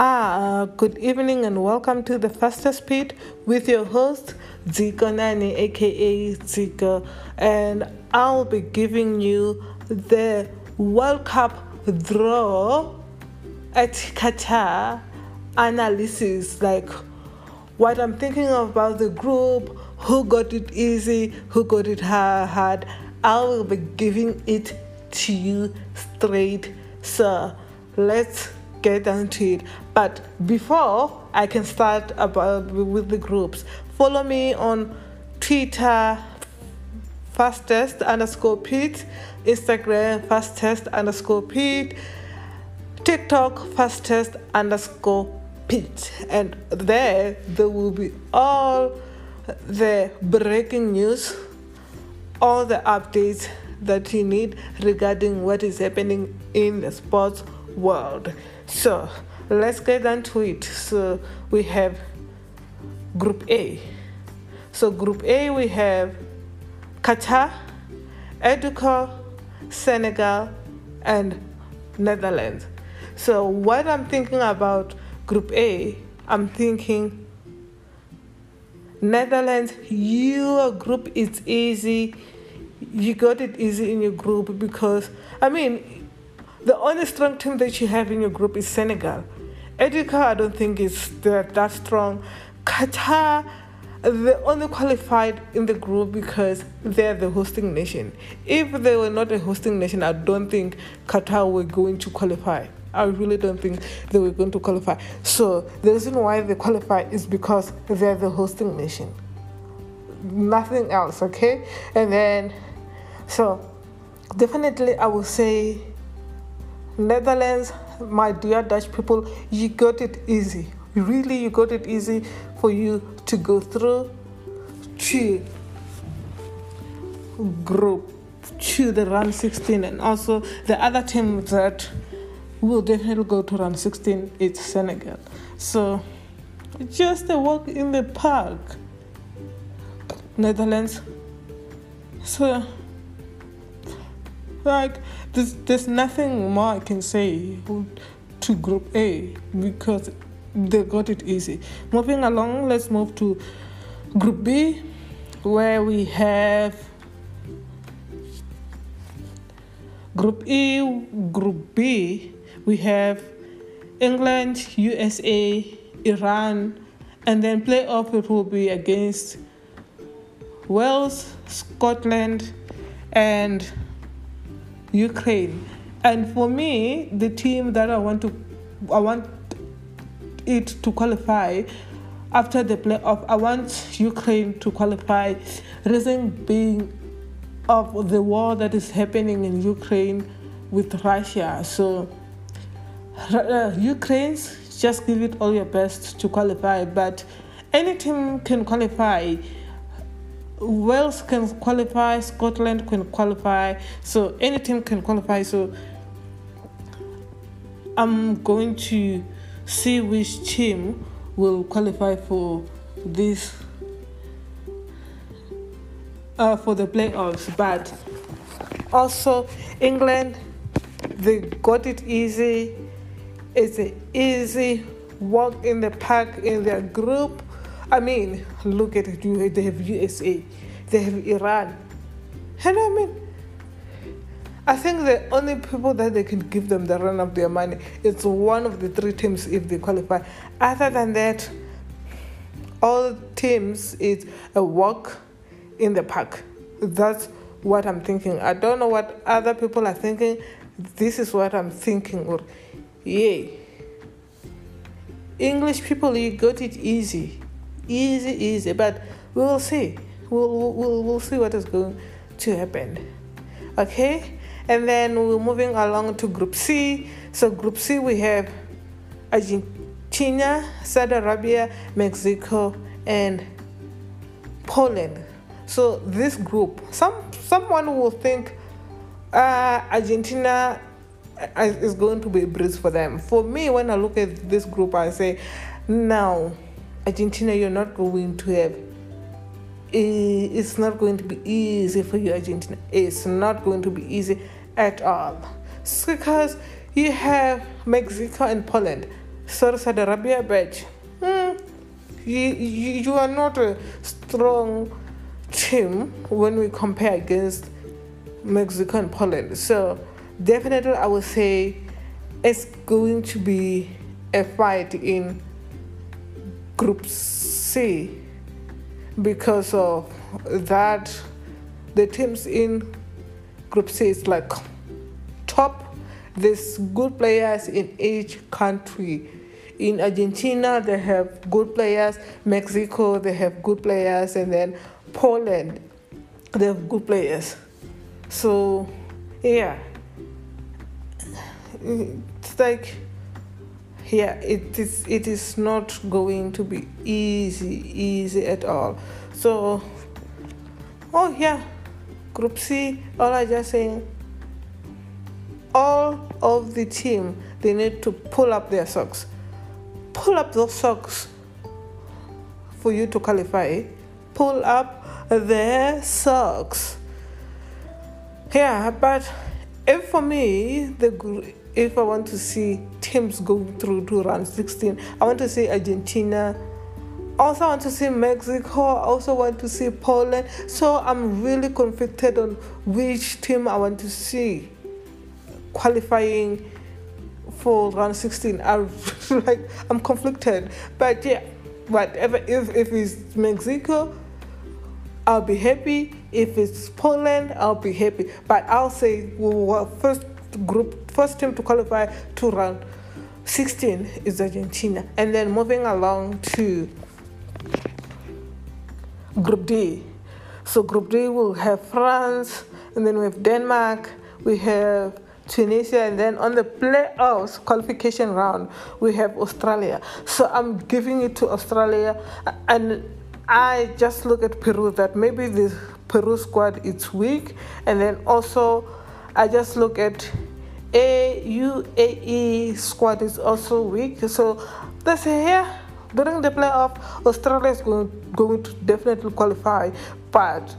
Ah, good evening and welcome to the Fastest Speed with your host Ziko Nani, aka Ziko, and I'll be giving you the World Cup draw at Qatar analysis, like what I'm thinking about the group, who got it easy, who got it hard. I will be giving it to you straight, so let's it. But before I can start about with the groups, follow me on Twitter fastest underscore Pete, Instagram fastest underscore Pete, TikTok fastest underscore Pete, and there there will be all the breaking news, all the updates that you need regarding what is happening in the sports world. So let's get down to it. So we have Group A. So Group A we have Qatar, Ecuador, Senegal, and Netherlands. So what I'm thinking about Group A, I'm thinking Netherlands, your group is easy. You got it easy in your group because I mean the only strong team that you have in your group is Senegal. Ecuador, I don't think is that, that strong. Qatar, they only qualified in the group because they're the hosting nation. If they were not a hosting nation, I don't think Qatar were going to qualify. I really don't think they were going to qualify. So the reason why they qualify is because they're the hosting nation. Nothing else, okay? And then, so definitely I will say Netherlands, my dear Dutch people, you got it easy. Really, you got it easy for you to go through to group to the round 16 and also the other team that will definitely go to round 16 is Senegal. So just a walk in the park. Netherlands. So like there's, there's nothing more I can say to Group A because they got it easy. Moving along, let's move to Group B, where we have Group E, Group B, we have England, USA, Iran, and then playoff it will be against Wales, Scotland, and Ukraine. And for me, the team that I want to, I want it to qualify after the playoff. I want Ukraine to qualify. Reason being of the war that is happening in Ukraine with Russia. So uh, Ukraine's just give it all your best to qualify, but any team can qualify. Wales can qualify, Scotland can qualify, so any team can qualify. So I'm going to see which team will qualify for this uh, for the playoffs. But also England, they got it easy. It's an easy walk in the park in their group I mean, look at it. They have USA, they have Iran. And I mean, I think the only people that they can give them the run of their money is one of the three teams if they qualify. Other than that, all teams is a walk in the park. That's what I'm thinking. I don't know what other people are thinking. This is what I'm thinking. Or, yay. English people, you got it easy easy, easy. But we will see. We'll, we'll, we'll see what is going to happen. Okay? And then we're moving along to Group C. So, Group C, we have Argentina, Saudi Arabia, Mexico, and Poland. So, this group, some someone will think uh, Argentina uh, is going to be a breeze for them. For me, when I look at this group, I say, now Argentina, you're not going to have. It's not going to be easy for you, Argentina. It's not going to be easy at all. because you have Mexico and Poland. So Saudi Arabia, but hmm, you, you, you are not a strong team when we compare against Mexico and Poland. So definitely, I would say it's going to be a fight in Group C because of that. The teams in Group C is like top. There's good players in each country. In Argentina, they have good players. Mexico, they have good players, and then Poland, they have good players. So, yeah, it's like, yeah, it is. It is not going to be easy, easy at all. So, oh yeah, Group C. All I just saying, all of the team they need to pull up their socks, pull up those socks for you to qualify. Pull up their socks. Yeah, but if for me, the if I want to see teams go through to round 16, I want to see Argentina. Also, I want to see Mexico. I also want to see Poland. So I'm really conflicted on which team I want to see qualifying for round 16. I like I'm conflicted, but yeah, whatever. If if it's Mexico, I'll be happy. If it's Poland, I'll be happy. But I'll say well, first group, first team to qualify to round 16 is Argentina. And then moving along to Group D. So Group D will have France, and then we have Denmark, we have Tunisia, and then on the playoffs qualification round, we have Australia. So I'm giving it to Australia, and I just look at Peru that maybe the Peru squad is weak, and then also I just look at a UAE squad is also weak. So that's here during the playoff, Australia is going, going to definitely qualify, but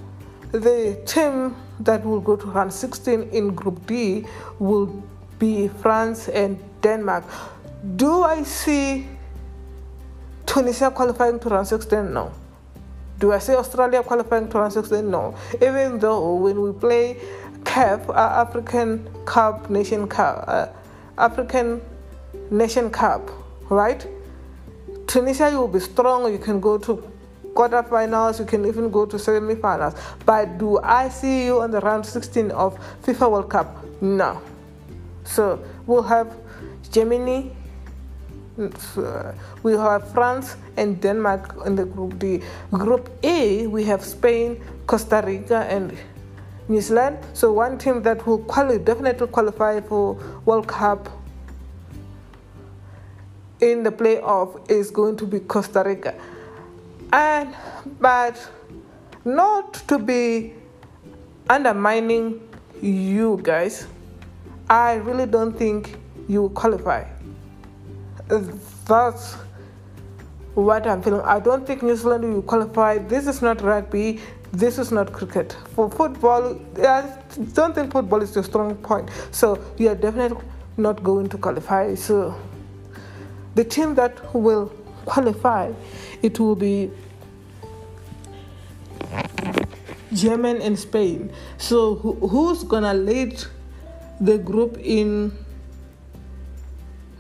the team that will go to round 16 in Group D will be France and Denmark. Do I see Tunisia qualifying to round 16? No. Do I say Australia qualifying to round 16? No. Even though when we play CAF, uh, African Cup Nation Cup, uh, African Nation Cup, right? Tunisia, you will be strong. You can go to quarterfinals. You can even go to semifinals. But do I see you on the round 16 of FIFA World Cup? No. So we'll have Germany, we have France and Denmark in the group D. Group A, we have Spain, Costa Rica, and New Zealand. So one team that will quali- definitely qualify for World Cup in the playoff is going to be Costa Rica. And but not to be undermining you guys, I really don't think you qualify that's what I'm feeling. I don't think New Zealand will qualify. This is not rugby. This is not cricket. For football, I don't think football is a strong point. So you are definitely not going to qualify. So the team that will qualify, it will be Germany and Spain. So who's gonna lead the group in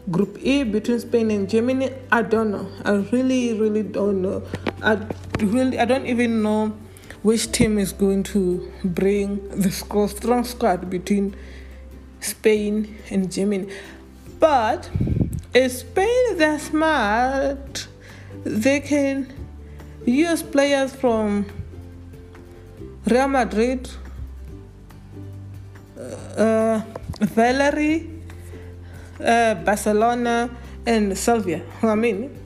Group E between Spain and Germany, I don't know. I really, really don't know. I really, I don't even know which team is going to bring the strong squad between Spain and Germany. But if Spain they're smart, they can use players from Real Madrid, uh, Valencia uh, Barcelona, and Sevilla. I mean,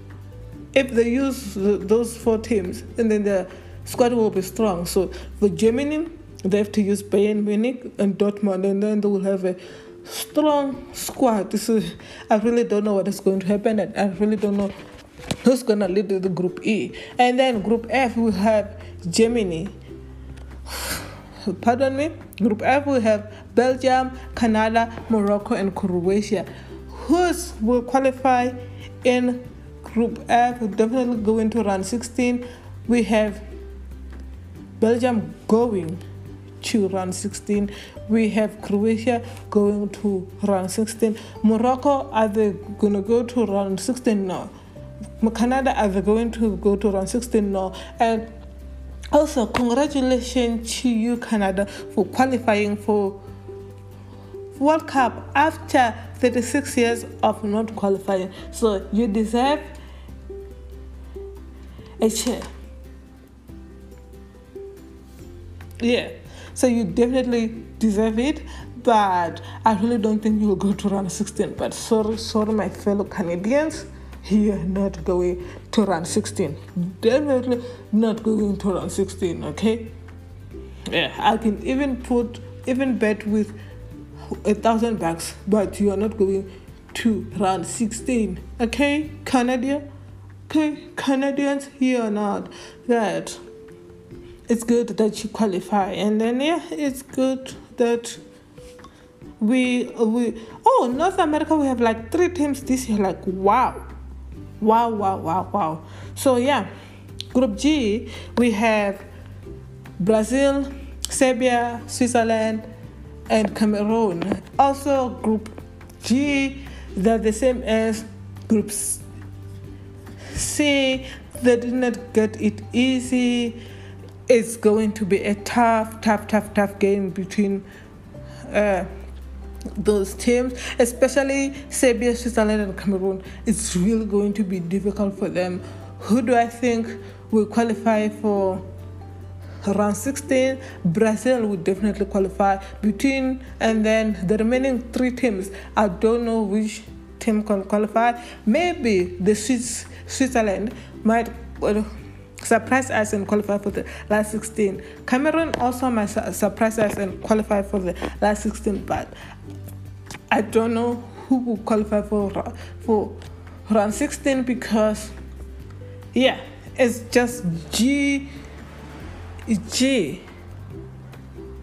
if they use those four teams, and then the squad will be strong. So for Germany, they have to use Bayern Munich and Dortmund, and then they will have a strong squad. This is, I really don't know what is going to happen, and I really don't know who's going to lead the Group E. And then Group F, will have Germany. Pardon me? Group F, will have Belgium, Canada, Morocco, and Croatia. who's will qualify in Group F? Definitely going to round 16. We have Belgium going to round 16. We have Croatia going to round 16. Morocco, are they going to go to round 16? No. Canada, are they going to go to round 16? No. And also, congratulations to you, Canada, for qualifying for World Cup after 36 years of not qualifying. So you deserve a chair. Yeah. So you definitely deserve it, but I really don't think you will go to round 16. But sorry, sorry, my fellow Canadians, you are not going to round 16. Definitely not going to round 16, okay? Yeah, I can even put, even bet with a thousand bucks, but you are not going to round 16, okay? Canadian, okay? Canadians, you are not that it's good that you qualify. And then yeah it's good that we we oh north america we have like three teams this year like wow. Wow wow wow wow. So yeah group g we have brazil serbia switzerland and cameroon. Also group g they're the same as groups c. They did not get it easy it's going to be a tough, tough, tough, tough game between uh, those teams, especially Serbia, Switzerland, and Cameroon. It's really going to be difficult for them. Who do I think will qualify for round 16? Brazil would definitely qualify between, and then the remaining three teams. I don't know which team can qualify. Maybe the Swiss, Switzerland might. Surprise us and qualify for the last 16. Cameroon also might surprise us and qualify for the last 16, but I don't know who will qualify for for round 16 because yeah, it's just G G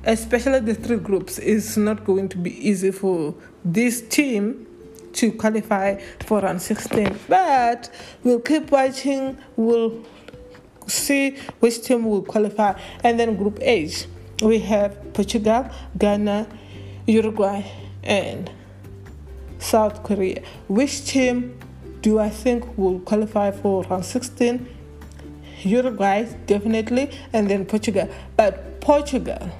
especially the three groups is not going to be easy for this team to qualify for round 16 but we'll keep watching we'll see which team will qualify. And then Group H, we have Portugal, Ghana, Uruguay, and South Korea. Which team do I think will qualify for round 16? Uruguay, definitely, and then Portugal. But Portugal,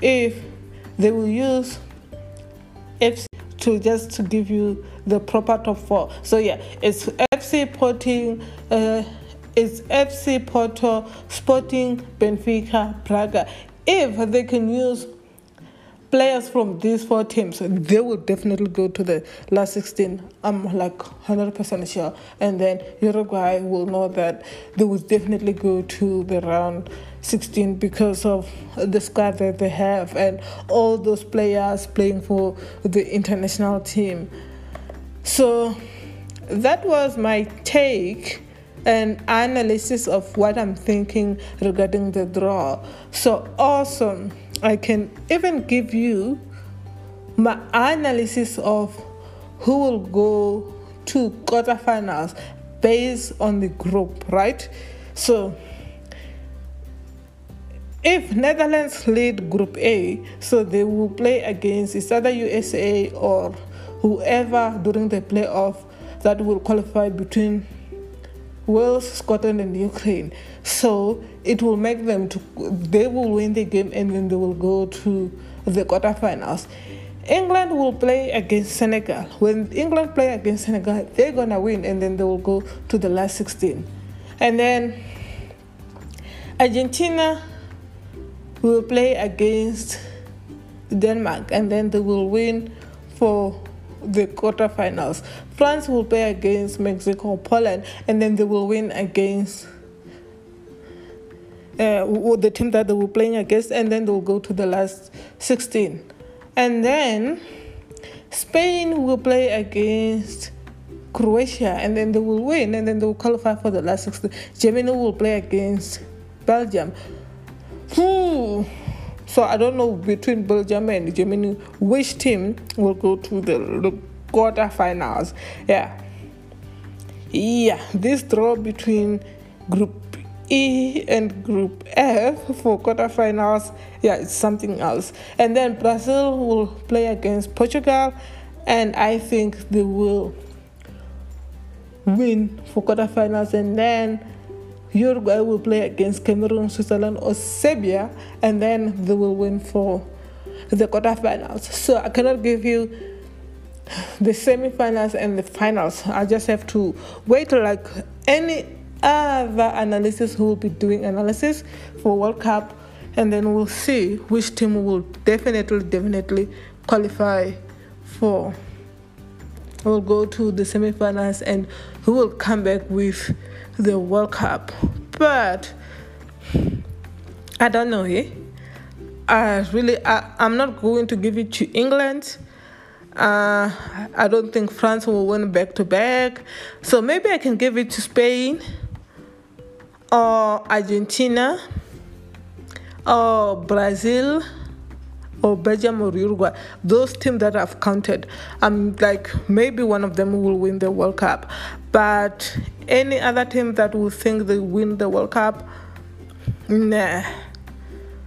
if they will use FC to just to give you the proper top four. So yeah, it's FC Porting. Uh, is FC Porto, Sporting, Benfica, Braga. If they can use players from these four teams, they will definitely go to the last 16. I'm like 100% sure. And then Uruguay will know that they will definitely go to the round 16 because of the squad that they have and all those players playing for the international team. So that was my take an analysis of what I'm thinking regarding the draw. So awesome. I can even give you my analysis of who will go to quarterfinals based on the group, right? So if Netherlands lead Group A, so they will play against either USA or whoever during the playoff that will qualify between Wales, Scotland, and Ukraine. So it will make them to they will win the game and then they will go to the quarterfinals. England will play against Senegal. When England play against Senegal, they're gonna win and then they will go to the last 16. And then Argentina will play against Denmark and then they will win for the quarterfinals. France will play against Mexico, Poland, and then they will win against uh, the team that they were playing against, and then they will go to the last 16. And then Spain will play against Croatia, and then they will win, and then they will qualify for the last 16. Germany will play against Belgium. Ooh. So I don't know between Belgium and Germany which team will go to the quarterfinals. Yeah. Yeah, this draw between Group E and Group F for quarterfinals, yeah, it's something else. And then Brazil will play against Portugal, and I think they will win for quarterfinals. And then Uruguay will play against Cameroon, Switzerland, or Serbia, and then they will win for the quarterfinals. So I cannot give you the semifinals and the finals. I just have to wait like any other analysis who will be doing analysis for World Cup, and then we'll see which team will definitely, definitely qualify for. We'll go to the semifinals and who will come back with the World Cup. But I don't know, eh? I really, I, I'm not going to give it to England. Uh, I don't think France will win back to back. So maybe I can give it to Spain or Argentina or Brazil or Belgium or Uruguay, those teams that I've counted, I'm like maybe one of them will win the World Cup. But any other team that will think they win the World Cup, nah,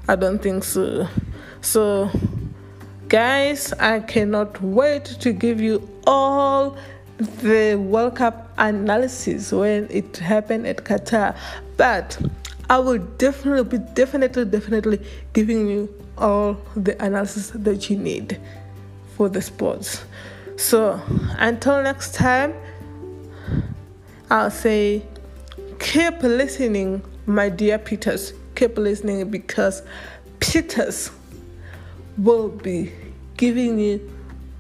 I don't think so. So, guys, I cannot wait to give you all the World Cup analysis when it happened at Qatar. But I will definitely be definitely definitely giving you all the analysis that you need for the sports. So until next time, I'll say keep listening, my dear Peters. Keep listening because Peters will be giving you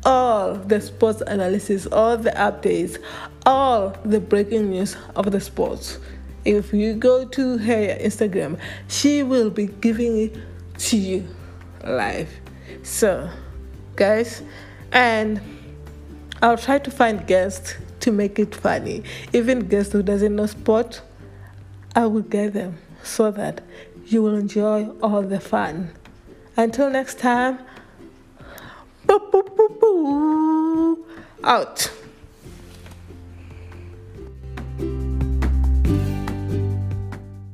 all the sports analysis, all the updates, all the breaking news of the sports. If you go to her Instagram, she will be giving it to you live. So, guys, and I'll try to find guests to make it funny. Even guests who doesn't know sport, I will get them so that you will enjoy all the fun. Until next time, boo, boo, boo, out.